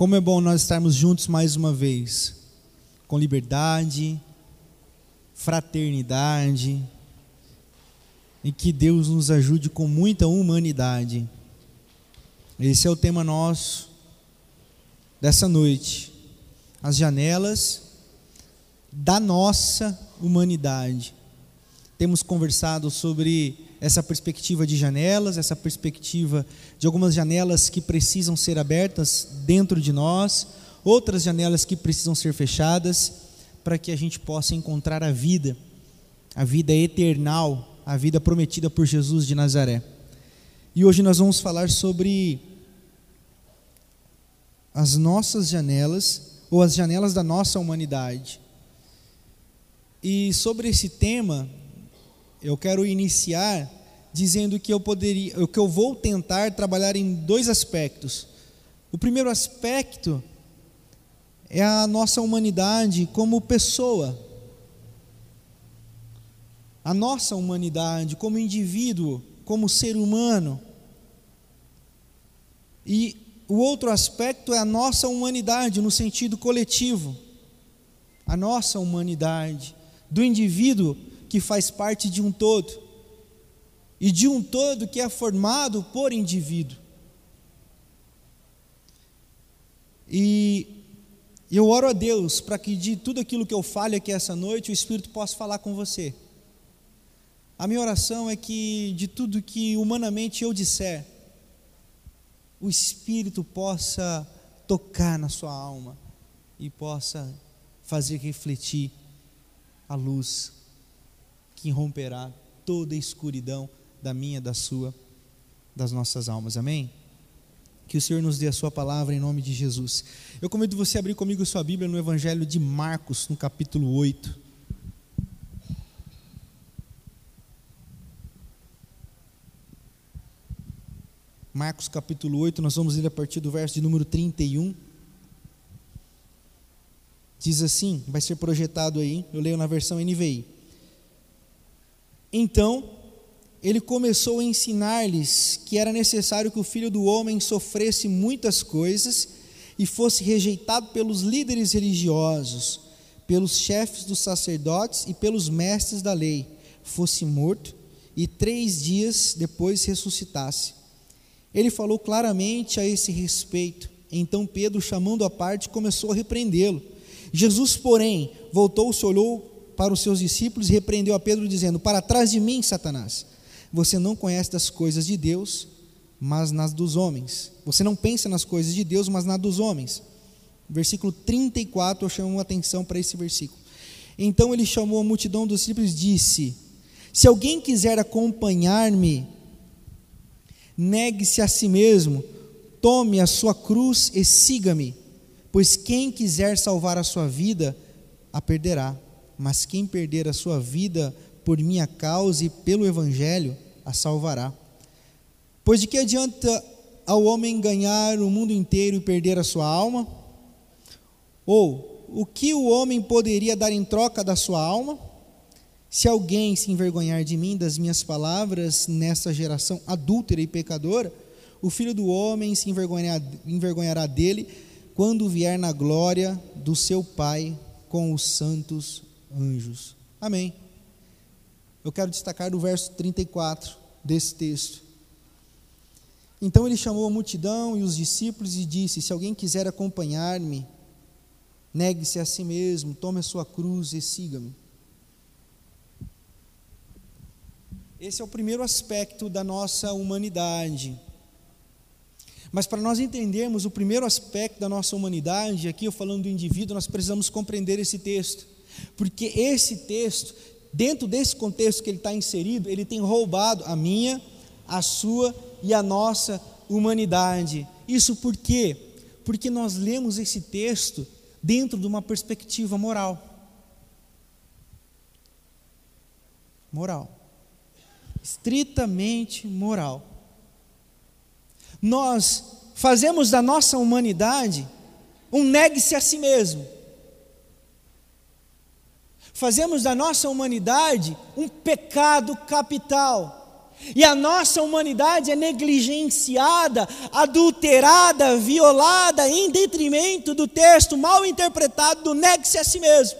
Como é bom nós estarmos juntos mais uma vez, com liberdade, fraternidade, e que Deus nos ajude com muita humanidade. Esse é o tema nosso dessa noite. As janelas da nossa humanidade. Temos conversado sobre essa perspectiva de janelas, essa perspectiva de algumas janelas que precisam ser abertas dentro de nós, outras janelas que precisam ser fechadas, para que a gente possa encontrar a vida, a vida eternal, a vida prometida por Jesus de Nazaré. E hoje nós vamos falar sobre as nossas janelas, ou as janelas da nossa humanidade. E sobre esse tema, eu quero iniciar dizendo que eu poderia, que eu vou tentar trabalhar em dois aspectos. O primeiro aspecto é a nossa humanidade como pessoa. A nossa humanidade como indivíduo, como ser humano. E o outro aspecto é a nossa humanidade no sentido coletivo. A nossa humanidade do indivíduo que faz parte de um todo e de um todo que é formado por indivíduo. E eu oro a Deus para que de tudo aquilo que eu fale aqui essa noite, o Espírito possa falar com você. A minha oração é que de tudo que humanamente eu disser, o Espírito possa tocar na sua alma e possa fazer refletir a luz que romperá toda a escuridão da minha, da sua, das nossas almas. Amém? Que o Senhor nos dê a sua palavra em nome de Jesus. Eu convido você a abrir comigo sua Bíblia no Evangelho de Marcos, no capítulo 8. Marcos capítulo 8, nós vamos ler a partir do verso de número 31. Diz assim, vai ser projetado aí, eu leio na versão NVI. Então, ele começou a ensinar-lhes que era necessário que o filho do homem sofresse muitas coisas e fosse rejeitado pelos líderes religiosos, pelos chefes dos sacerdotes e pelos mestres da lei, fosse morto e três dias depois ressuscitasse. Ele falou claramente a esse respeito. Então Pedro, chamando a parte, começou a repreendê-lo. Jesus, porém, voltou-se, olhou para os seus discípulos e repreendeu a Pedro, dizendo: Para trás de mim, Satanás, você não conhece das coisas de Deus, mas nas dos homens. Você não pensa nas coisas de Deus, mas nas dos homens. Versículo 34, eu chamo a atenção para esse versículo. Então ele chamou a multidão dos discípulos e disse: Se alguém quiser acompanhar-me, negue-se a si mesmo, tome a sua cruz e siga-me, pois quem quiser salvar a sua vida, a perderá, mas quem perder a sua vida por minha causa e pelo evangelho, a salvará. Pois de que adianta ao homem ganhar o mundo inteiro e perder a sua alma? Ou o que o homem poderia dar em troca da sua alma? Se alguém se envergonhar de mim, das minhas palavras, nessa geração adúltera e pecadora, o filho do homem se envergonhará, envergonhará dele quando vier na glória do seu Pai com os santos anjos. Amém. Eu quero destacar do verso 34 desse texto. Então ele chamou a multidão e os discípulos e disse: Se alguém quiser acompanhar-me, negue-se a si mesmo, tome a sua cruz e siga-me. Esse é o primeiro aspecto da nossa humanidade. Mas para nós entendermos o primeiro aspecto da nossa humanidade, aqui eu falando do indivíduo, nós precisamos compreender esse texto. Porque esse texto, dentro desse contexto que ele está inserido, ele tem roubado a minha, a sua e a nossa humanidade. Isso por quê? Porque nós lemos esse texto dentro de uma perspectiva moral. Moral estritamente moral. Nós fazemos da nossa humanidade um negue-se a si mesmo. Fazemos da nossa humanidade um pecado capital. E a nossa humanidade é negligenciada, adulterada, violada, em detrimento do texto mal interpretado do negue-se a si mesmo.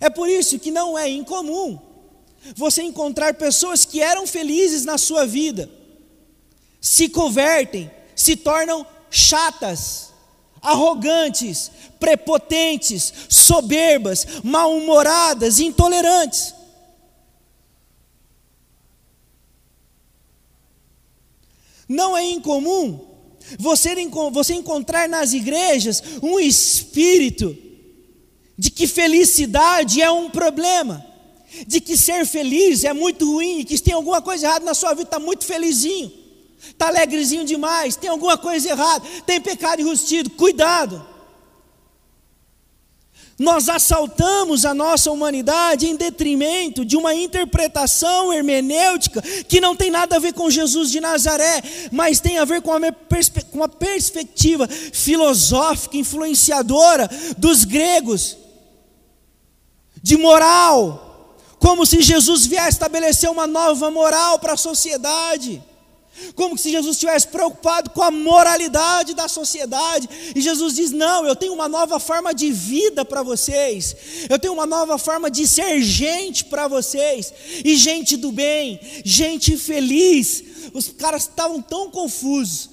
É por isso que não é incomum você encontrar pessoas que eram felizes na sua vida, se convertem, se tornam chatas, arrogantes, prepotentes, soberbas, mal-humoradas, intolerantes. Não é incomum você, você encontrar nas igrejas um espírito de que felicidade é um problema, de que ser feliz é muito ruim, que tem alguma coisa errada na sua vida, está muito felizinho, está alegrezinho demais, tem alguma coisa errada, tem pecado enrustido, cuidado. Nós assaltamos a nossa humanidade em detrimento de uma interpretação hermenêutica que não tem nada a ver com Jesus de Nazaré, mas tem a ver com uma, perspe com uma perspectiva filosófica, influenciadora dos gregos, de moral, como se Jesus viesse estabelecer uma nova moral para a sociedade. Como se Jesus estivesse preocupado com a moralidade da sociedade. E Jesus diz: Não, eu tenho uma nova forma de vida para vocês. Eu tenho uma nova forma de ser gente para vocês. E gente do bem, gente feliz. Os caras estavam tão confusos,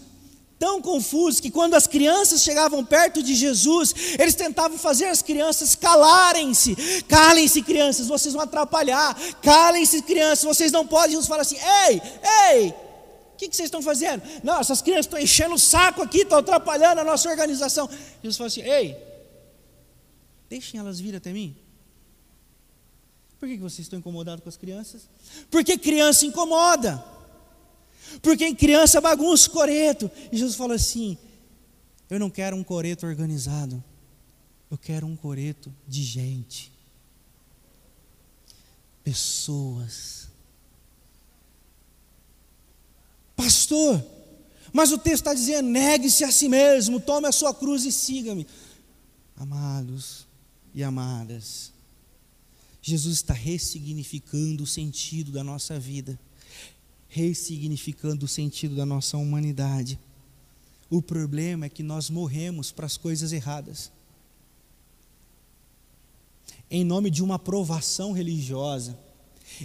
tão confusos, que quando as crianças chegavam perto de Jesus, eles tentavam fazer as crianças calarem-se. Calem-se, crianças, vocês vão atrapalhar. Calem-se, crianças, vocês não podem. Jesus fala assim: Ei, ei que, que vocês estão fazendo? Não, essas crianças estão enchendo o saco aqui, estão atrapalhando a nossa organização. Jesus falou assim: Ei, deixem elas vir até mim. Por que, que vocês estão incomodados com as crianças? Porque criança incomoda. Porque criança bagunça o coreto. E Jesus falou assim: Eu não quero um coreto organizado. Eu quero um coreto de gente. Pessoas Pastor, mas o texto está dizendo: negue-se a si mesmo, tome a sua cruz e siga-me. Amados e amadas, Jesus está ressignificando o sentido da nossa vida, ressignificando o sentido da nossa humanidade. O problema é que nós morremos para as coisas erradas. Em nome de uma aprovação religiosa,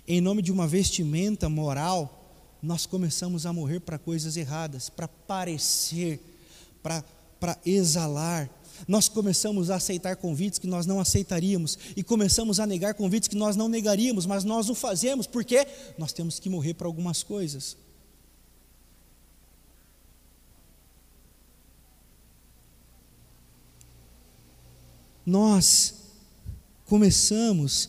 em nome de uma vestimenta moral, nós começamos a morrer para coisas erradas, para parecer, para exalar. Nós começamos a aceitar convites que nós não aceitaríamos e começamos a negar convites que nós não negaríamos, mas nós o fazemos porque nós temos que morrer para algumas coisas. Nós começamos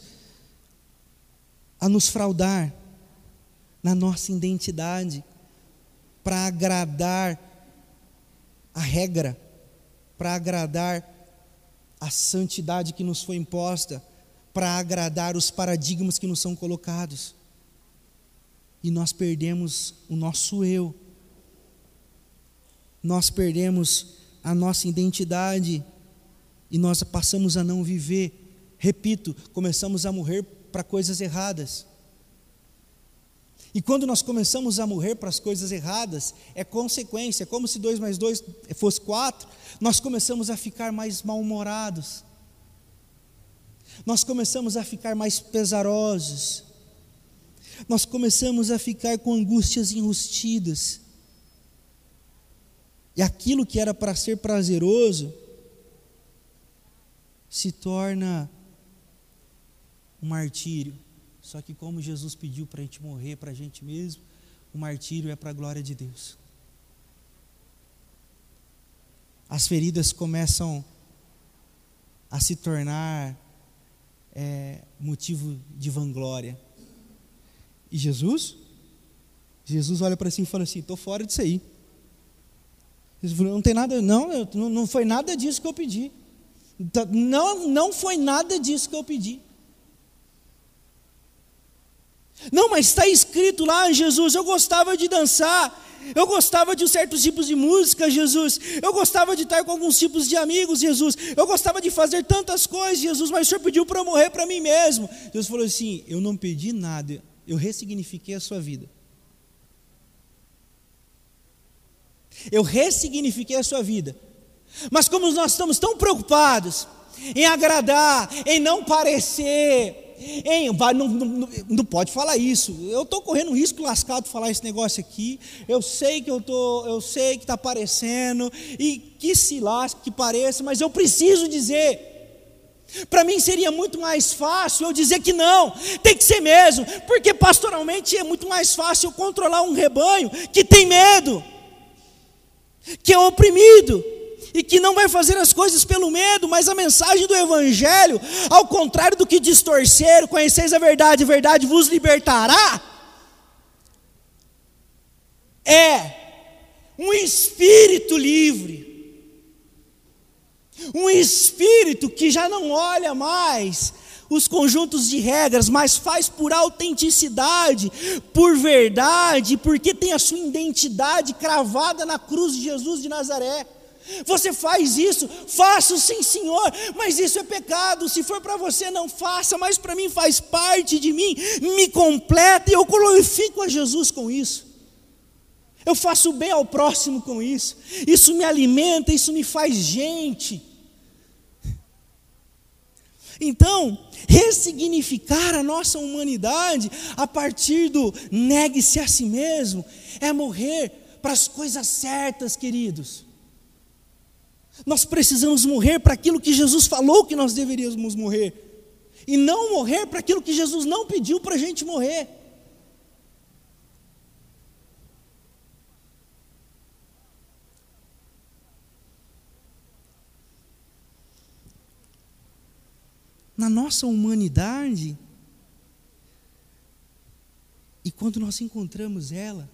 a nos fraudar na nossa identidade, para agradar a regra, para agradar a santidade que nos foi imposta, para agradar os paradigmas que nos são colocados. E nós perdemos o nosso eu, nós perdemos a nossa identidade e nós passamos a não viver. Repito, começamos a morrer para coisas erradas. E quando nós começamos a morrer para as coisas erradas, é consequência, é como se 2 mais 2 fosse 4, nós começamos a ficar mais mal-humorados, nós começamos a ficar mais pesarosos, nós começamos a ficar com angústias enrustidas, e aquilo que era para ser prazeroso se torna um martírio. Só que, como Jesus pediu para a gente morrer para a gente mesmo, o martírio é para a glória de Deus. As feridas começam a se tornar é, motivo de vanglória. E Jesus? Jesus olha para si e fala assim: estou fora disso aí. Falou: não tem nada, não, não foi nada disso que eu pedi. Então, não, não foi nada disso que eu pedi. Não, mas está escrito lá, Jesus, eu gostava de dançar, eu gostava de certos tipos de música, Jesus, eu gostava de estar com alguns tipos de amigos, Jesus, eu gostava de fazer tantas coisas, Jesus, mas o Senhor pediu para eu morrer para mim mesmo. Jesus falou assim: Eu não pedi nada, eu ressignifiquei a sua vida. Eu ressignifiquei a sua vida. Mas como nós estamos tão preocupados em agradar, em não parecer, em, vai, não, não, não, pode falar isso. Eu estou correndo risco lascado de falar esse negócio aqui. Eu sei que eu tô, eu sei que está aparecendo e que se lasque, que pareça, mas eu preciso dizer. Para mim seria muito mais fácil eu dizer que não, tem que ser mesmo, porque pastoralmente é muito mais fácil eu controlar um rebanho que tem medo, que é oprimido e que não vai fazer as coisas pelo medo, mas a mensagem do Evangelho, ao contrário do que distorceram, conheceis a verdade, a verdade vos libertará, é um espírito livre um espírito que já não olha mais os conjuntos de regras, mas faz por autenticidade, por verdade, porque tem a sua identidade cravada na cruz de Jesus de Nazaré. Você faz isso, faço sim, Senhor, mas isso é pecado. Se for para você, não faça, mas para mim faz parte de mim, me completa e eu glorifico a Jesus com isso. Eu faço bem ao próximo com isso. Isso me alimenta, isso me faz gente. Então, ressignificar a nossa humanidade a partir do negue-se a si mesmo é morrer para as coisas certas, queridos. Nós precisamos morrer para aquilo que Jesus falou que nós deveríamos morrer, e não morrer para aquilo que Jesus não pediu para a gente morrer. na nossa humanidade. E quando nós encontramos ela,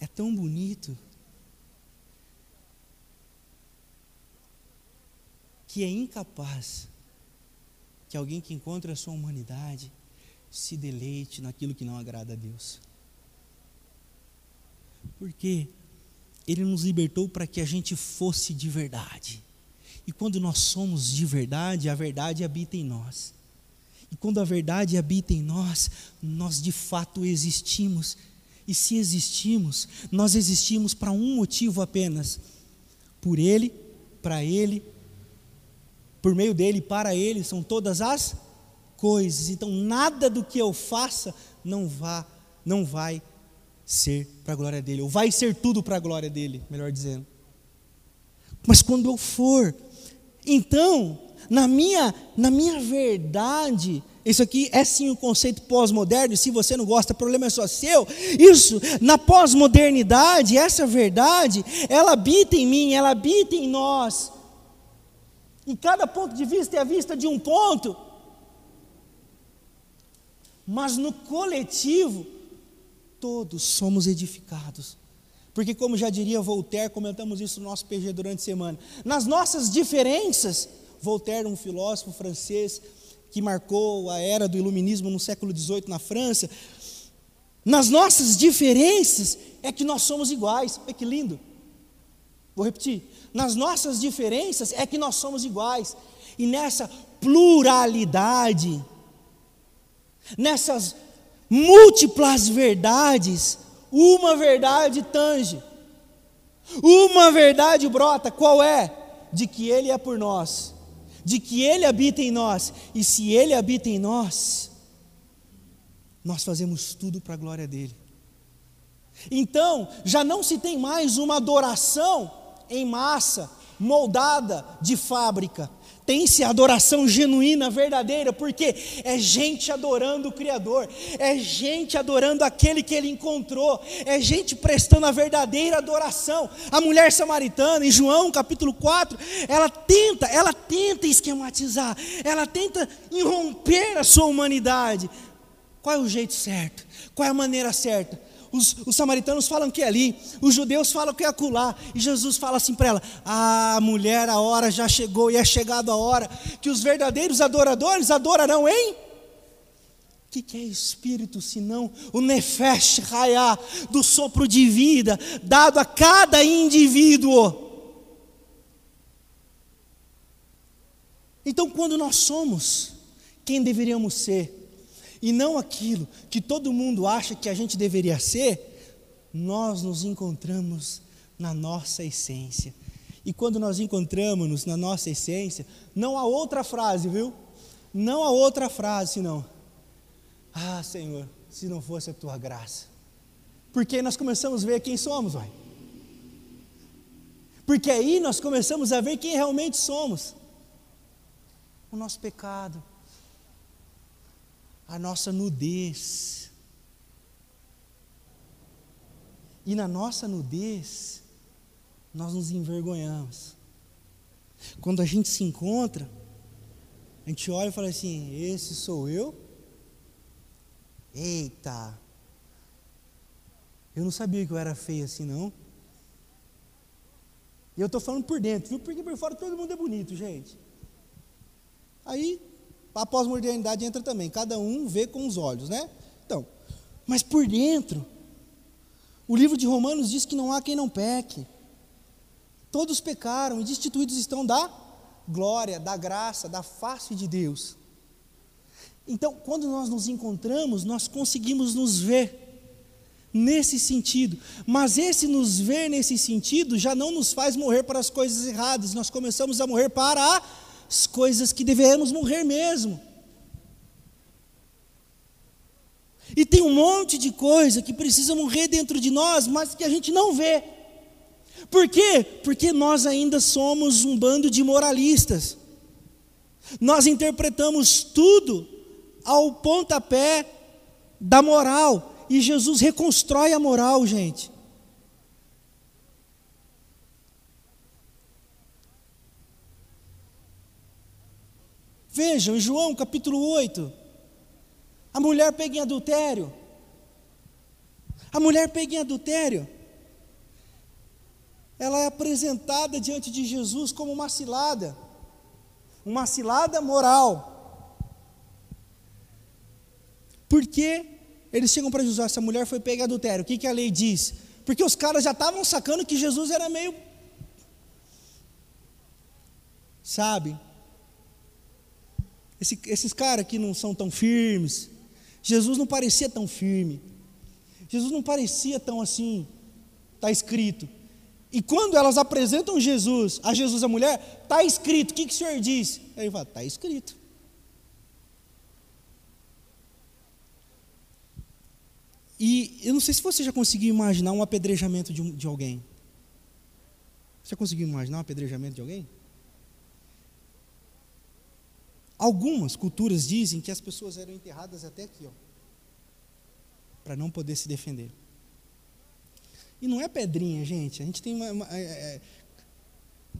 é tão bonito que é incapaz que alguém que encontra a sua humanidade se deleite naquilo que não agrada a Deus. Porque Ele nos libertou para que a gente fosse de verdade. E quando nós somos de verdade, a verdade habita em nós. E quando a verdade habita em nós, nós de fato existimos. E se existimos, nós existimos para um motivo apenas: por Ele, para Ele, por meio dele, para Ele, são todas as coisas. Então, nada do que eu faça não vá, não vai ser para a glória dele, ou vai ser tudo para a glória dele, melhor dizendo. Mas quando eu for então, na minha, na minha verdade, isso aqui é sim o conceito pós-moderno, e se você não gosta, o problema é só seu. Isso, na pós-modernidade, essa verdade, ela habita em mim, ela habita em nós. E cada ponto de vista é a vista de um ponto. Mas no coletivo, todos somos edificados. Porque, como já diria Voltaire, comentamos isso no nosso PG durante a semana, nas nossas diferenças, Voltaire, um filósofo francês que marcou a era do iluminismo no século XVIII na França, nas nossas diferenças é que nós somos iguais. Olha que lindo. Vou repetir. Nas nossas diferenças é que nós somos iguais. E nessa pluralidade, nessas múltiplas verdades, uma verdade tange, uma verdade brota, qual é? De que Ele é por nós, de que Ele habita em nós, e se Ele habita em nós, nós fazemos tudo para a glória dEle. Então, já não se tem mais uma adoração em massa, moldada de fábrica, tem-se adoração genuína, verdadeira, porque é gente adorando o Criador, é gente adorando aquele que ele encontrou, é gente prestando a verdadeira adoração. A mulher samaritana, em João capítulo 4, ela tenta, ela tenta esquematizar, ela tenta irromper a sua humanidade. Qual é o jeito certo? Qual é a maneira certa? Os, os samaritanos falam que é ali, os judeus falam que é acolá, e Jesus fala assim para ela: Ah, mulher, a hora já chegou e é chegada a hora que os verdadeiros adoradores adorarão em. O que, que é espírito senão o nefesh raiá, do sopro de vida dado a cada indivíduo? Então, quando nós somos quem deveríamos ser, e não aquilo que todo mundo acha que a gente deveria ser, nós nos encontramos na nossa essência. E quando nós encontramos-nos na nossa essência, não há outra frase, viu? Não há outra frase senão: Ah, Senhor, se não fosse a tua graça. Porque nós começamos a ver quem somos, vai. Porque aí nós começamos a ver quem realmente somos. O nosso pecado, a nossa nudez. E na nossa nudez, nós nos envergonhamos. Quando a gente se encontra, a gente olha e fala assim: esse sou eu? Eita! Eu não sabia que eu era feio assim, não. E eu estou falando por dentro, viu? Porque por fora todo mundo é bonito, gente. Aí, a pós-modernidade entra também. Cada um vê com os olhos, né? Então, mas por dentro, o livro de Romanos diz que não há quem não peque. Todos pecaram e destituídos estão da glória, da graça, da face de Deus. Então, quando nós nos encontramos, nós conseguimos nos ver nesse sentido. Mas esse nos ver nesse sentido já não nos faz morrer para as coisas erradas, nós começamos a morrer para as coisas que devemos morrer mesmo. E tem um monte de coisa que precisa morrer dentro de nós, mas que a gente não vê. Por quê? Porque nós ainda somos um bando de moralistas. Nós interpretamos tudo ao pontapé da moral. E Jesus reconstrói a moral, gente. Vejam, em João capítulo 8, a mulher pega em adultério. A mulher pega em adultério. Ela é apresentada diante de Jesus como uma cilada, uma cilada moral. Por quê? Eles chegam para Jesus, essa mulher foi pega adultério. O que, que a lei diz? Porque os caras já estavam sacando que Jesus era meio. Sabe? Esse, esses caras que não são tão firmes. Jesus não parecia tão firme. Jesus não parecia tão assim. Está escrito. E quando elas apresentam Jesus, a Jesus a mulher, está escrito. O que, que o senhor diz? Aí ele fala, está escrito. E eu não sei se você já conseguiu imaginar um apedrejamento de, de alguém. Você já conseguiu imaginar um apedrejamento de alguém? Algumas culturas dizem que as pessoas eram enterradas até aqui, ó, para não poder se defender. E não é pedrinha, gente. A gente tem uma. uma é, é,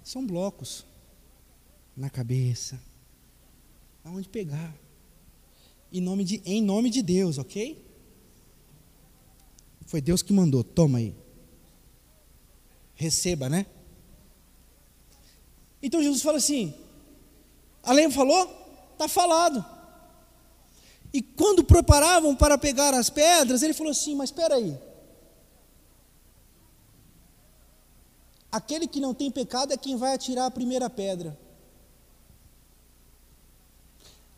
são blocos na cabeça. Aonde pegar. Em nome de, em nome de Deus, ok? Foi Deus que mandou, toma aí. Receba, né? Então Jesus fala assim: a falou? Está falado. E quando preparavam para pegar as pedras, ele falou assim: Mas espera aí. Aquele que não tem pecado é quem vai atirar a primeira pedra.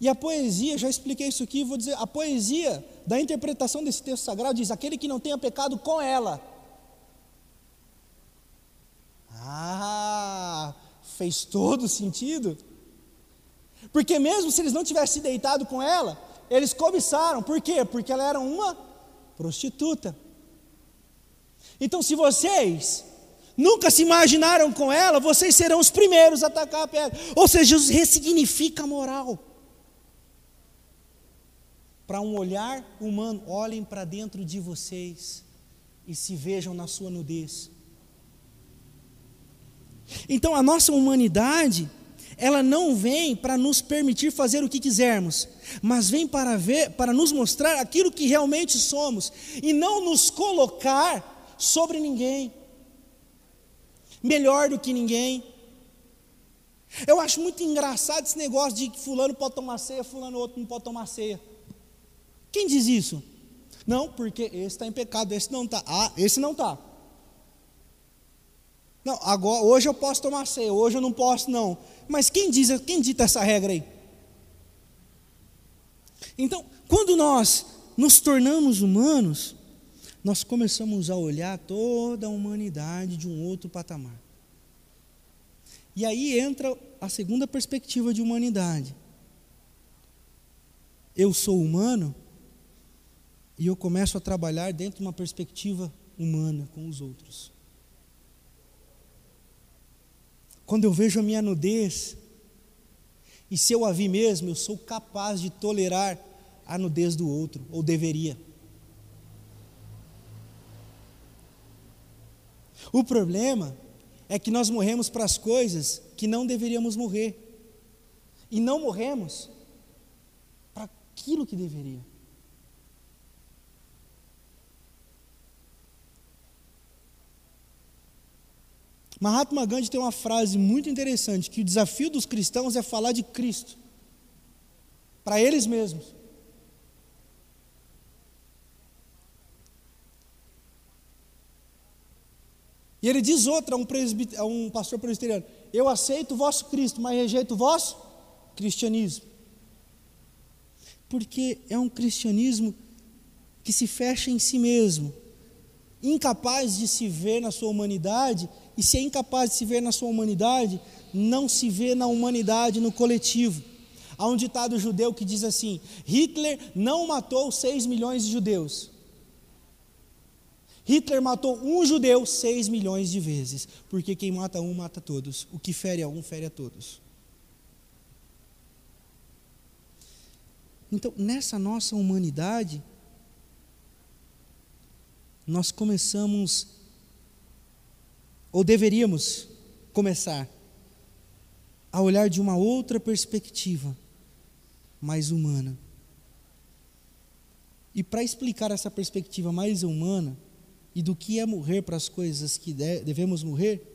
E a poesia, já expliquei isso aqui, vou dizer, a poesia da interpretação desse texto sagrado diz: aquele que não tenha pecado com ela. Ah, fez todo sentido. Porque mesmo se eles não tivessem deitado com ela, eles cobiçaram. Por quê? Porque ela era uma prostituta. Então, se vocês nunca se imaginaram com ela, vocês serão os primeiros a atacar a pedra. Ou seja, Jesus ressignifica a moral para um olhar humano, olhem para dentro de vocês e se vejam na sua nudez. Então a nossa humanidade, ela não vem para nos permitir fazer o que quisermos, mas vem para ver, para nos mostrar aquilo que realmente somos e não nos colocar sobre ninguém, melhor do que ninguém. Eu acho muito engraçado esse negócio de que fulano pode tomar ceia, fulano outro não pode tomar ceia. Quem diz isso? Não, porque esse está em pecado, esse não está. Ah, esse não está. Não, agora, hoje eu posso tomar ceia, hoje eu não posso, não. Mas quem diz, quem dita essa regra aí? Então, quando nós nos tornamos humanos, nós começamos a olhar toda a humanidade de um outro patamar. E aí entra a segunda perspectiva de humanidade. Eu sou humano e eu começo a trabalhar dentro de uma perspectiva humana com os outros. Quando eu vejo a minha nudez, e se eu a vi mesmo, eu sou capaz de tolerar a nudez do outro, ou deveria. O problema é que nós morremos para as coisas que não deveríamos morrer, e não morremos para aquilo que deveria. Mahatma Gandhi tem uma frase muito interessante: que o desafio dos cristãos é falar de Cristo para eles mesmos. E ele diz outra a um, a um pastor presbiteriano: Eu aceito o vosso Cristo, mas rejeito o vosso cristianismo. Porque é um cristianismo que se fecha em si mesmo, incapaz de se ver na sua humanidade e se é incapaz de se ver na sua humanidade, não se vê na humanidade, no coletivo. Há um ditado judeu que diz assim: Hitler não matou 6 milhões de judeus. Hitler matou um judeu 6 milhões de vezes, porque quem mata um mata todos. O que fere a um fere a todos. Então, nessa nossa humanidade, nós começamos ou deveríamos começar a olhar de uma outra perspectiva, mais humana. E para explicar essa perspectiva mais humana e do que é morrer para as coisas que devemos morrer,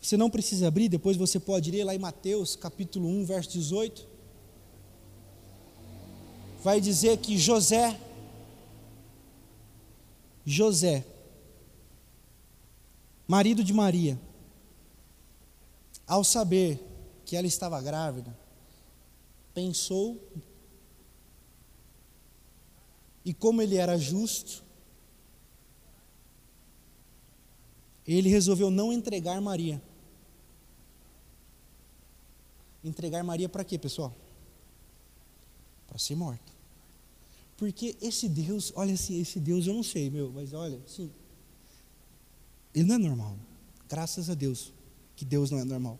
você não precisa abrir, depois você pode ler lá em Mateus capítulo 1, verso 18. Vai dizer que José, José, marido de Maria, ao saber que ela estava grávida, pensou, e como ele era justo, ele resolveu não entregar Maria. Entregar Maria para quê, pessoal? Para ser morta. Porque esse Deus, olha assim, esse Deus eu não sei, meu, mas olha, sim, ele não é normal. Graças a Deus que Deus não é normal.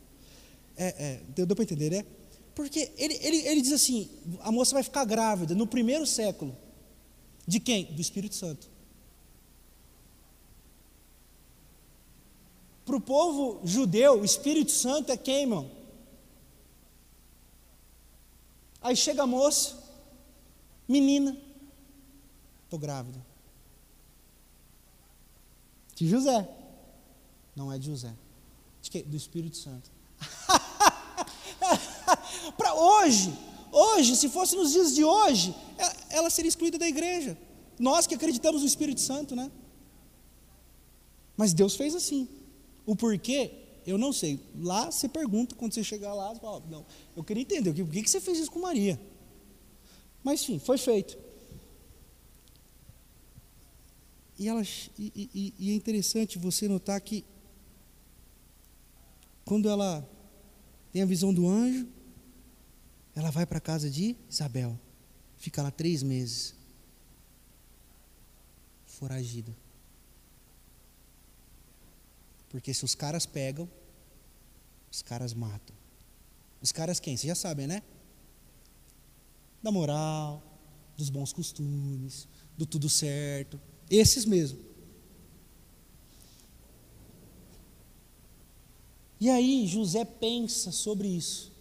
É, é, deu, deu para entender, né? Porque ele, ele, ele diz assim: a moça vai ficar grávida no primeiro século. De quem? Do Espírito Santo. Para o povo judeu, o Espírito Santo é quem, irmão? Aí chega a moça, menina, estou grávida. De José. Não é de José. De quê? Do Espírito Santo. Para hoje, hoje, se fosse nos dias de hoje, ela seria excluída da igreja. Nós que acreditamos no Espírito Santo, né? Mas Deus fez assim. O porquê, eu não sei. Lá você pergunta, quando você chegar lá, você fala, não, eu queria entender, por que, que você fez isso com Maria? Mas sim, foi feito. E, ela, e, e, e é interessante você notar que quando ela tem a visão do anjo, ela vai para a casa de Isabel, fica lá três meses, foragida. Porque se os caras pegam, os caras matam. Os caras quem? Vocês já sabem, né? Da moral, dos bons costumes, do tudo certo. Esses mesmo. E aí José pensa sobre isso.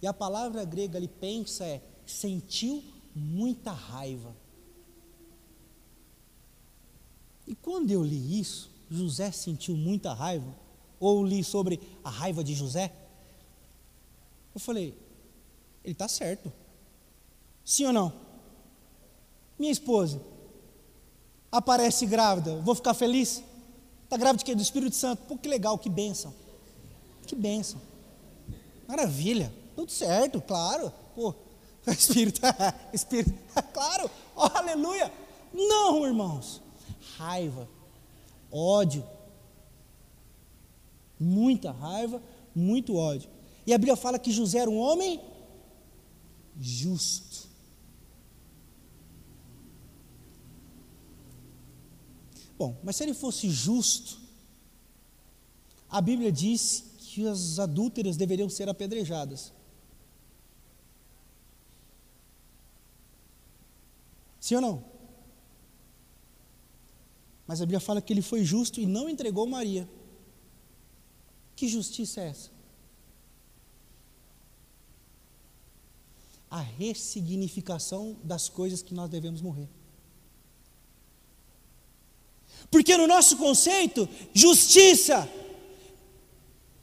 E a palavra grega ele pensa é sentiu muita raiva. E quando eu li isso, José sentiu muita raiva, ou li sobre a raiva de José, eu falei, ele está certo. Sim ou não? Minha esposa aparece grávida, vou ficar feliz? Está grávida de quê? Do Espírito Santo. Pô, que legal, que bênção. Que bênção. Maravilha. Tudo certo, claro. Pô, Espírito, espírito, claro, oh, aleluia. Não, irmãos. Raiva, ódio, muita raiva, muito ódio. E a Bíblia fala que José era um homem justo. Bom, mas se ele fosse justo, a Bíblia diz que as adúlteras deveriam ser apedrejadas. Sim ou não? Mas a Bíblia fala que ele foi justo e não entregou Maria. Que justiça é essa? A ressignificação das coisas que nós devemos morrer. Porque no nosso conceito, justiça,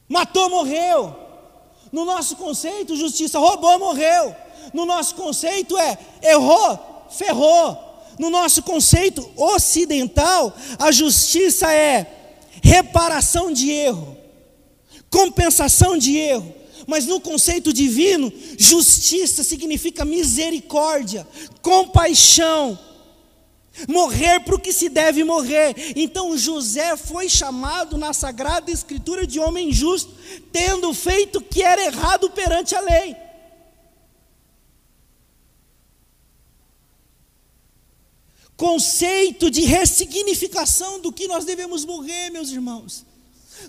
matou, morreu. No nosso conceito, justiça, roubou, morreu. No nosso conceito é errou, ferrou. No nosso conceito ocidental, a justiça é reparação de erro, compensação de erro. Mas no conceito divino, justiça significa misericórdia, compaixão, morrer para o que se deve morrer. Então José foi chamado na Sagrada Escritura de homem justo, tendo feito o que era errado perante a lei. Conceito de ressignificação do que nós devemos morrer, meus irmãos.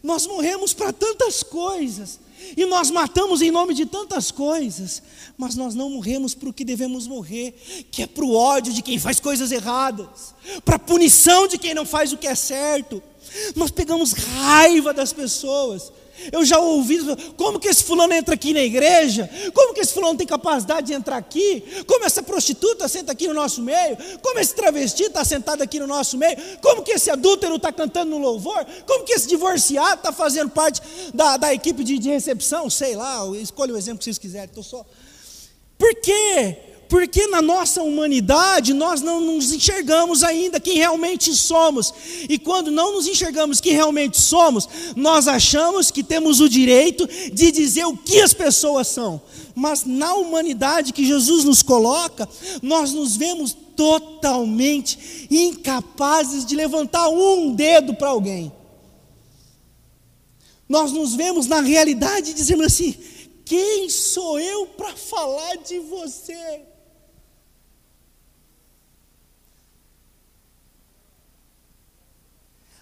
Nós morremos para tantas coisas, e nós matamos em nome de tantas coisas, mas nós não morremos para o que devemos morrer, que é para o ódio de quem faz coisas erradas, para a punição de quem não faz o que é certo. Nós pegamos raiva das pessoas, eu já ouvi, como que esse fulano entra aqui na igreja? Como que esse fulano tem capacidade de entrar aqui? Como essa prostituta senta aqui no nosso meio? Como esse travesti está sentado aqui no nosso meio? Como que esse adúltero está cantando no louvor? Como que esse divorciado está fazendo parte da, da equipe de, de recepção? Sei lá, escolha o exemplo que vocês quiserem. Tô só... Por quê? Porque na nossa humanidade nós não nos enxergamos ainda quem realmente somos. E quando não nos enxergamos quem realmente somos, nós achamos que temos o direito de dizer o que as pessoas são. Mas na humanidade que Jesus nos coloca, nós nos vemos totalmente incapazes de levantar um dedo para alguém. Nós nos vemos na realidade dizendo assim: quem sou eu para falar de você?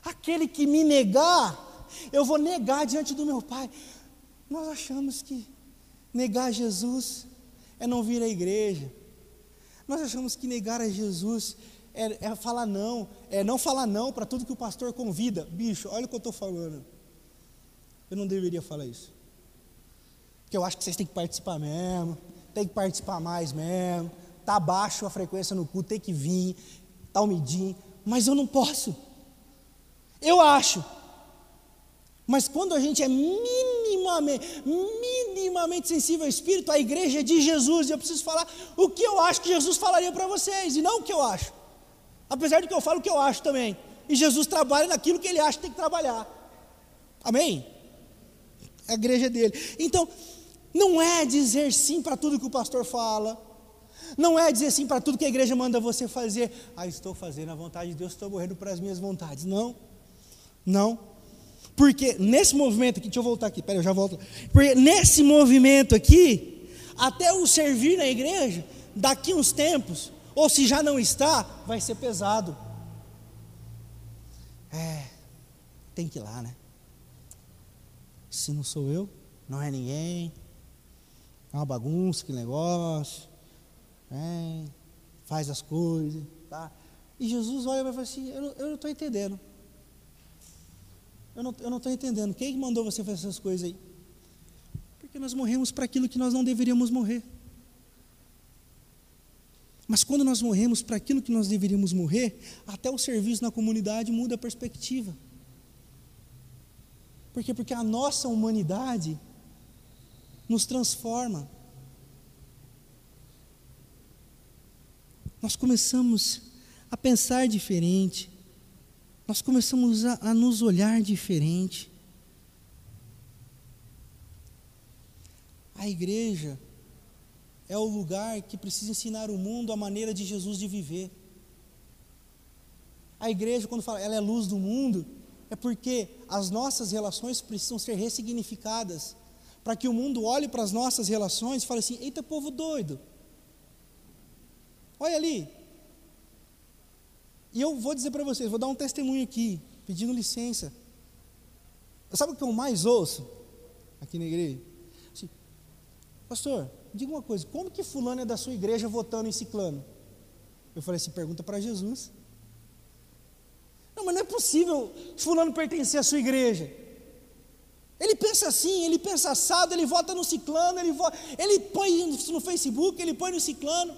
Aquele que me negar, eu vou negar diante do meu Pai. Nós achamos que negar Jesus é não vir à igreja. Nós achamos que negar a Jesus é, é falar não, é não falar não para tudo que o pastor convida. Bicho, olha o que eu estou falando. Eu não deveria falar isso. Porque eu acho que vocês têm que participar mesmo, tem que participar mais mesmo. Está baixo a frequência no culto, tem que vir, está umidinho. Mas eu não posso. Eu acho. Mas quando a gente é minimamente, minimamente sensível ao Espírito, a igreja é de Jesus, e eu preciso falar o que eu acho que Jesus falaria para vocês, e não o que eu acho. Apesar de que eu falo o que eu acho também. E Jesus trabalha naquilo que ele acha que tem que trabalhar. Amém? A igreja é dele. Então, não é dizer sim para tudo que o pastor fala. Não é dizer sim para tudo que a igreja manda você fazer. Ah, estou fazendo a vontade de Deus, estou morrendo para as minhas vontades. Não. Não. Porque nesse movimento aqui, deixa eu voltar aqui, peraí, eu já volto. Porque nesse movimento aqui, até o servir na igreja, daqui uns tempos, ou se já não está, vai ser pesado. É, tem que ir lá, né? Se não sou eu, não é ninguém. É uma bagunça, que negócio. É, faz as coisas, tá? E Jesus olha e vai falar assim: Eu não estou entendendo. Eu não estou entendendo. Quem mandou você fazer essas coisas aí? Porque nós morremos para aquilo que nós não deveríamos morrer. Mas quando nós morremos para aquilo que nós deveríamos morrer, até o serviço na comunidade muda a perspectiva. Por quê? Porque a nossa humanidade nos transforma. Nós começamos a pensar diferente nós começamos a, a nos olhar diferente. A igreja é o lugar que precisa ensinar o mundo a maneira de Jesus de viver. A igreja, quando fala ela é luz do mundo, é porque as nossas relações precisam ser ressignificadas, para que o mundo olhe para as nossas relações e fale assim: eita, povo doido, olha ali. E eu vou dizer para vocês, vou dar um testemunho aqui, pedindo licença. Sabe o que eu mais ouço aqui na igreja? Assim, Pastor, diga uma coisa, como que fulano é da sua igreja votando em ciclano? Eu falei assim, pergunta para Jesus. Não, mas não é possível fulano pertencer à sua igreja. Ele pensa assim, ele pensa assado, ele vota no ciclano, ele, vota, ele põe no Facebook, ele põe no ciclano.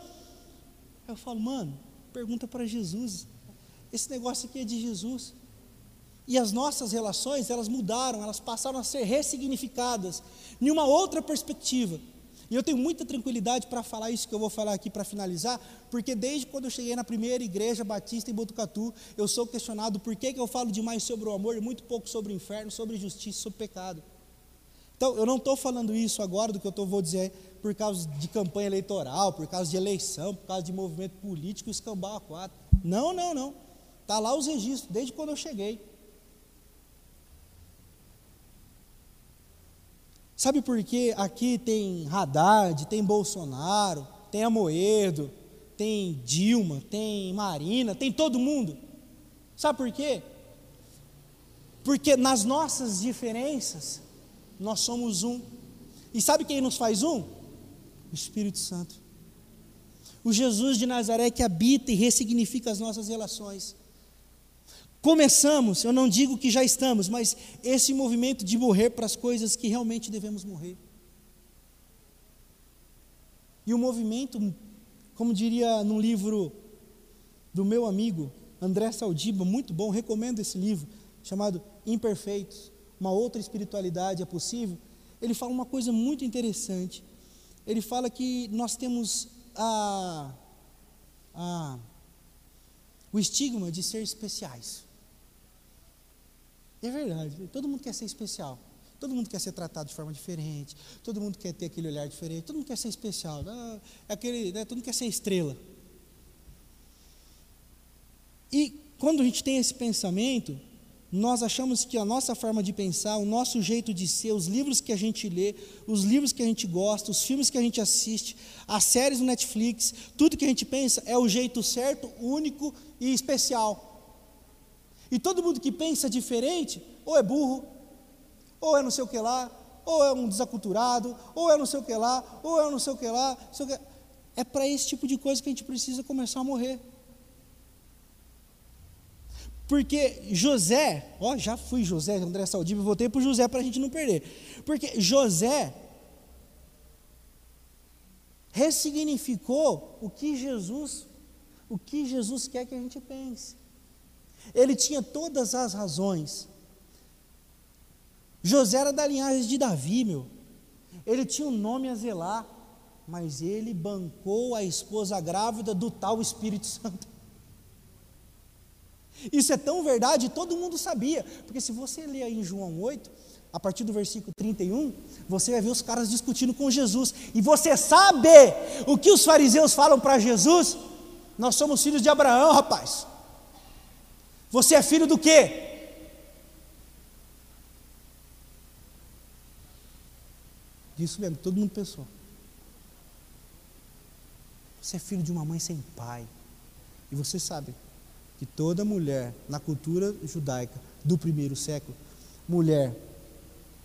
Eu falo, mano, pergunta para Jesus. Esse negócio aqui é de Jesus. E as nossas relações, elas mudaram, elas passaram a ser ressignificadas, em uma outra perspectiva. E eu tenho muita tranquilidade para falar isso que eu vou falar aqui para finalizar, porque desde quando eu cheguei na primeira igreja batista em Botucatu, eu sou questionado por que, que eu falo demais sobre o amor e muito pouco sobre o inferno, sobre justiça, sobre pecado. Então, eu não estou falando isso agora do que eu tô, vou dizer por causa de campanha eleitoral, por causa de eleição, por causa de movimento político, escambau a quatro. Não, não, não. Está lá os registros, desde quando eu cheguei. Sabe por que aqui tem Haddad, tem Bolsonaro, tem Amoedo, tem Dilma, tem Marina, tem todo mundo? Sabe por quê? Porque nas nossas diferenças, nós somos um. E sabe quem nos faz um? O Espírito Santo. O Jesus de Nazaré que habita e ressignifica as nossas relações. Começamos, eu não digo que já estamos, mas esse movimento de morrer para as coisas que realmente devemos morrer. E o movimento, como diria no livro do meu amigo André Saldiba, muito bom, recomendo esse livro, chamado Imperfeitos, uma outra espiritualidade é possível. Ele fala uma coisa muito interessante. Ele fala que nós temos a, a, o estigma de ser especiais. É verdade, todo mundo quer ser especial. Todo mundo quer ser tratado de forma diferente. Todo mundo quer ter aquele olhar diferente. Todo mundo quer ser especial. Ah, é aquele, né, todo mundo quer ser estrela. E quando a gente tem esse pensamento, nós achamos que a nossa forma de pensar, o nosso jeito de ser, os livros que a gente lê, os livros que a gente gosta, os filmes que a gente assiste, as séries no Netflix, tudo que a gente pensa é o jeito certo, único e especial. E todo mundo que pensa diferente, ou é burro, ou é não sei o que lá, ou é um desaculturado, ou é não sei o que lá, ou é não sei o que lá. O que... É para esse tipo de coisa que a gente precisa começar a morrer. Porque José, ó, já fui José, André Saldiva, voltei para José para a gente não perder. Porque José ressignificou o que Jesus, o que Jesus quer que a gente pense. Ele tinha todas as razões. José era da linhagem de Davi, meu. Ele tinha um nome a zelar, mas ele bancou a esposa grávida do tal Espírito Santo. Isso é tão verdade, todo mundo sabia, porque se você ler aí em João 8, a partir do versículo 31, você vai ver os caras discutindo com Jesus, e você sabe o que os fariseus falam para Jesus? Nós somos filhos de Abraão, rapaz. Você é filho do quê? Isso mesmo, todo mundo pensou. Você é filho de uma mãe sem pai. E você sabe que toda mulher, na cultura judaica do primeiro século, mulher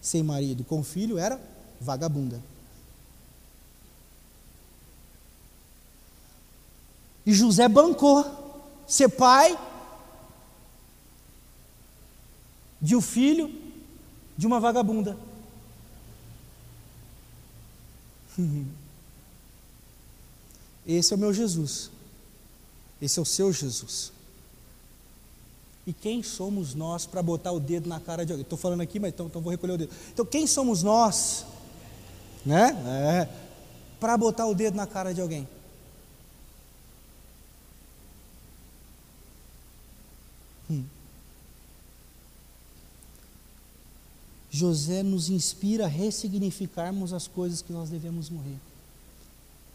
sem marido com filho era vagabunda. E José bancou ser pai de um filho de uma vagabunda. Esse é o meu Jesus. Esse é o seu Jesus. E quem somos nós para botar o dedo na cara de alguém? Estou falando aqui, mas então, então vou recolher o dedo. Então, quem somos nós, né? É, para botar o dedo na cara de alguém? Hum. José nos inspira a ressignificarmos as coisas que nós devemos morrer.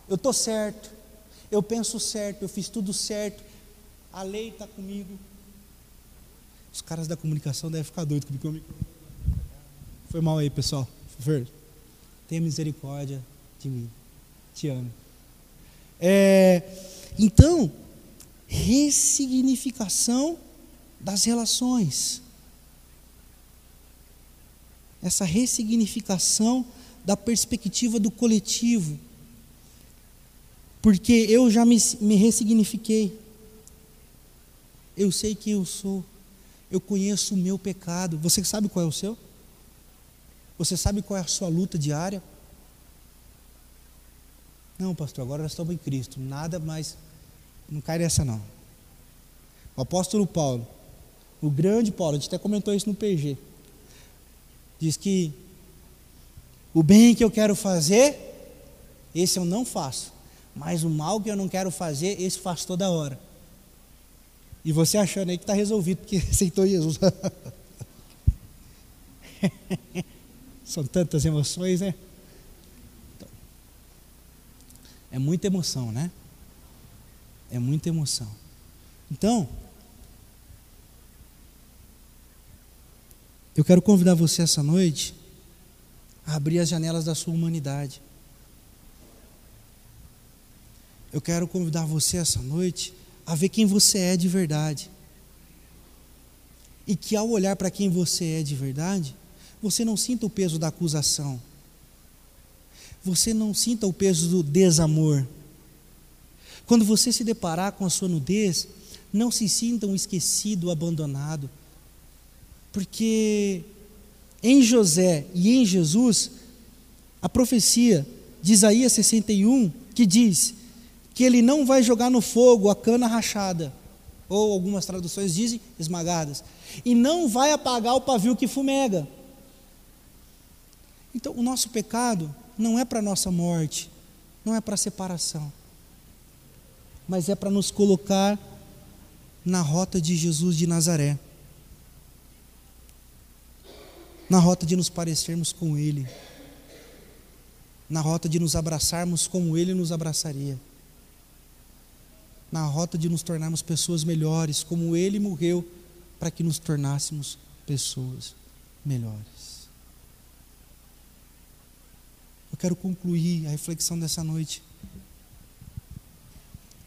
eu estou certo, eu penso certo, eu fiz tudo certo, a lei está comigo. Os caras da comunicação devem ficar doidos comigo. Foi mal aí, pessoal. Tenha misericórdia de mim. Te amo. É, então, ressignificação das relações. Essa ressignificação da perspectiva do coletivo. Porque eu já me, me ressignifiquei. Eu sei quem eu sou. Eu conheço o meu pecado. Você sabe qual é o seu? Você sabe qual é a sua luta diária? Não, pastor, agora nós estamos em Cristo. Nada mais. Não cai nessa, não. O apóstolo Paulo, o grande Paulo, a gente até comentou isso no PG, diz que o bem que eu quero fazer, esse eu não faço. Mas o mal que eu não quero fazer, esse faço toda hora. E você achando aí que está resolvido, porque aceitou Jesus. São tantas emoções, né? Então, é muita emoção, né? É muita emoção. Então, eu quero convidar você essa noite a abrir as janelas da sua humanidade. Eu quero convidar você essa noite a ver quem você é de verdade. E que ao olhar para quem você é de verdade, você não sinta o peso da acusação. Você não sinta o peso do desamor. Quando você se deparar com a sua nudez, não se sinta um esquecido, abandonado. Porque em José e em Jesus, a profecia de Isaías 61, que diz que ele não vai jogar no fogo a cana rachada, ou algumas traduções dizem esmagadas, e não vai apagar o pavio que fumega. Então, o nosso pecado não é para nossa morte, não é para separação, mas é para nos colocar na rota de Jesus de Nazaré, na rota de nos parecermos com Ele, na rota de nos abraçarmos como Ele nos abraçaria, na rota de nos tornarmos pessoas melhores, como Ele morreu para que nos tornássemos pessoas melhores. Eu quero concluir a reflexão dessa noite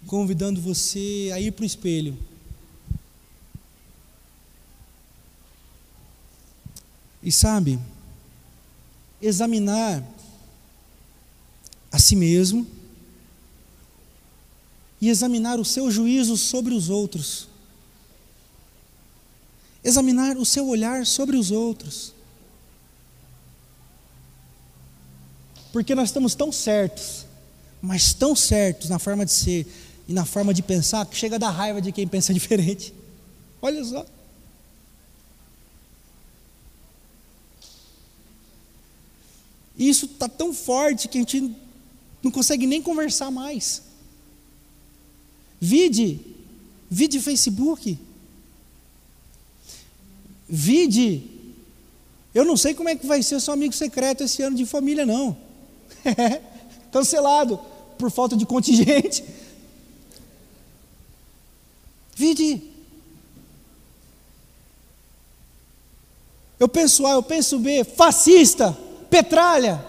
convidando você a ir para o espelho. E sabe, examinar a si mesmo e examinar o seu juízo sobre os outros. Examinar o seu olhar sobre os outros. Porque nós estamos tão certos, mas tão certos na forma de ser e na forma de pensar, que chega a dar raiva de quem pensa diferente. Olha só. E isso está tão forte que a gente não consegue nem conversar mais. Vide, vide Facebook. Vide. Eu não sei como é que vai ser o seu amigo secreto esse ano de família, não. Cancelado por falta de contingente. Vide. Eu penso A, eu penso B, fascista, petralha,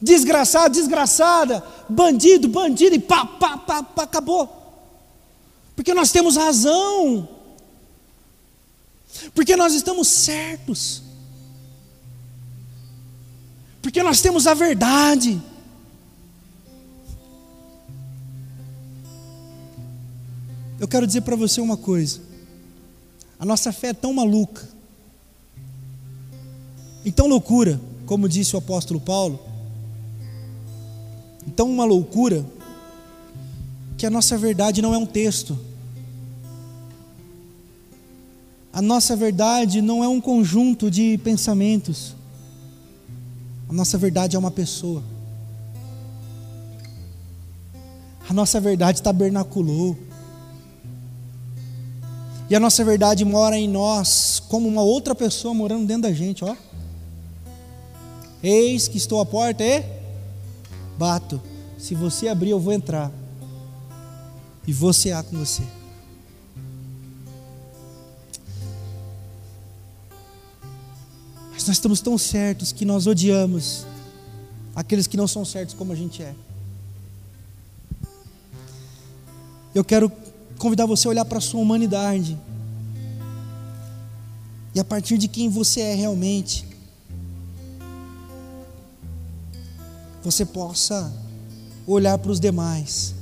desgraçado, desgraçada, bandido, bandido, e pá, pá, pá, pá, acabou. Porque nós temos razão. Porque nós estamos certos porque nós temos a verdade. Eu quero dizer para você uma coisa: a nossa fé é tão maluca, e tão loucura, como disse o apóstolo Paulo, então uma loucura, que a nossa verdade não é um texto, a nossa verdade não é um conjunto de pensamentos, a nossa verdade é uma pessoa. A nossa verdade tabernaculou. E a nossa verdade mora em nós, como uma outra pessoa morando dentro da gente, ó. Eis que estou à porta e bato. Se você abrir, eu vou entrar. E vou cear com você. Mas nós estamos tão certos que nós odiamos aqueles que não são certos como a gente é. Eu quero convidar você a olhar para a sua humanidade. E a partir de quem você é realmente, você possa olhar para os demais.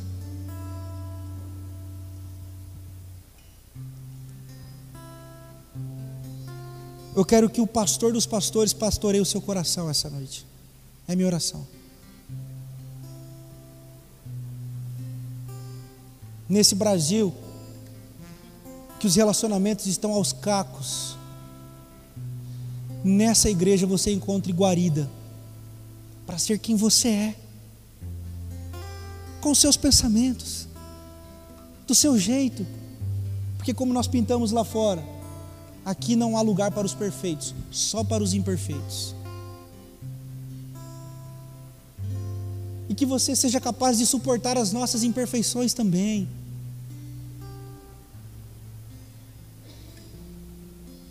Eu quero que o pastor dos pastores pastoreie o seu coração essa noite. É minha oração. Nesse Brasil, que os relacionamentos estão aos cacos, nessa igreja você encontra guarida para ser quem você é, com seus pensamentos, do seu jeito, porque, como nós pintamos lá fora, aqui não há lugar para os perfeitos, só para os imperfeitos. E que você seja capaz de suportar as nossas imperfeições também.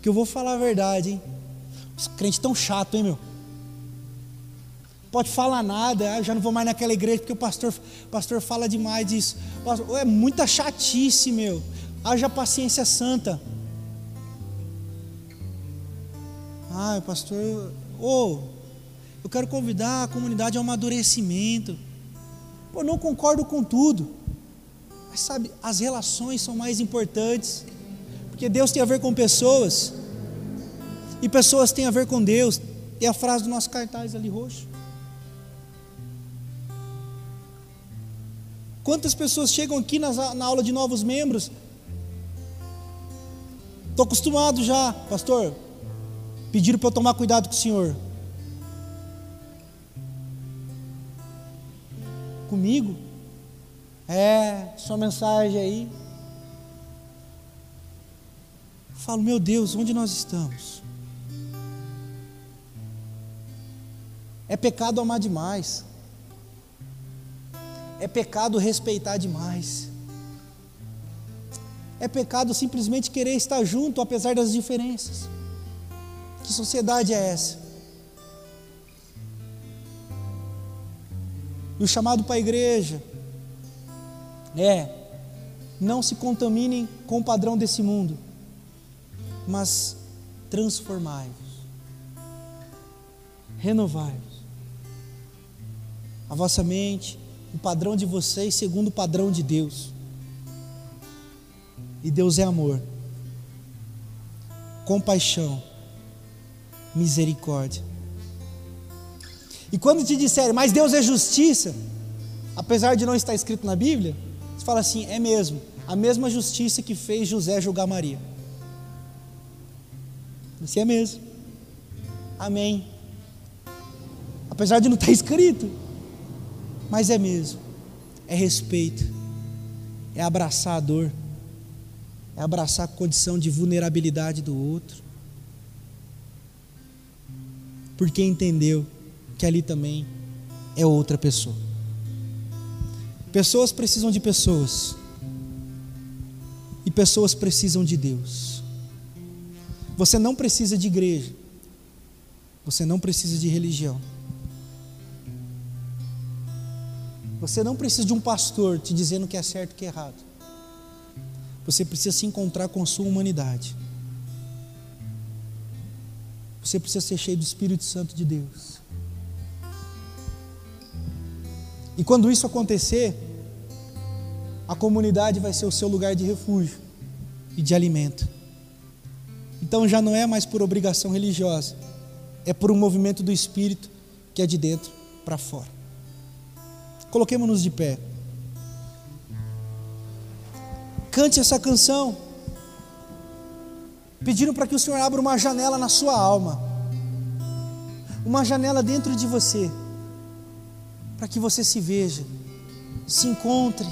Que eu vou falar a verdade, hein? Os crentes tão chato, hein, meu? Pode falar nada, eu já não vou mais naquela igreja porque o pastor, pastor fala demais disso. É muita chatice, meu. Haja paciência santa. Ah, pastor, oh, eu quero convidar a comunidade ao amadurecimento. Pô, não concordo com tudo. Mas sabe, as relações são mais importantes. Porque Deus tem a ver com pessoas. E pessoas têm a ver com Deus. E a frase do nosso cartaz ali roxo. Quantas pessoas chegam aqui na, na aula de novos membros? Estou acostumado já, pastor. Pediram para eu tomar cuidado com o senhor. Comigo? É, sua mensagem aí. Falo, meu Deus, onde nós estamos? É pecado amar demais. É pecado respeitar demais. É pecado simplesmente querer estar junto apesar das diferenças. Que sociedade é essa? E o chamado para a igreja é: não se contaminem com o padrão desse mundo, mas transformai-vos, renovai-vos. A vossa mente, o padrão de vocês segundo o padrão de Deus. E Deus é amor, compaixão, misericórdia. E quando te disserem, mas Deus é justiça, apesar de não estar escrito na Bíblia, você fala assim: é mesmo, a mesma justiça que fez José julgar Maria. Você é mesmo. Amém. Apesar de não estar escrito, mas é mesmo. É respeito. É abraçar a dor. É abraçar a condição de vulnerabilidade do outro. Porque entendeu que ali também é outra pessoa. Pessoas precisam de pessoas. E pessoas precisam de Deus. Você não precisa de igreja. Você não precisa de religião. Você não precisa de um pastor te dizendo o que é certo e o que é errado. Você precisa se encontrar com a sua humanidade. Você precisa ser cheio do Espírito Santo de Deus. E quando isso acontecer, a comunidade vai ser o seu lugar de refúgio e de alimento. Então já não é mais por obrigação religiosa, é por um movimento do Espírito que é de dentro para fora. Coloquemos-nos de pé. Cante essa canção, pedindo para que o Senhor abra uma janela na sua alma, uma janela dentro de você, para que você se veja, se encontre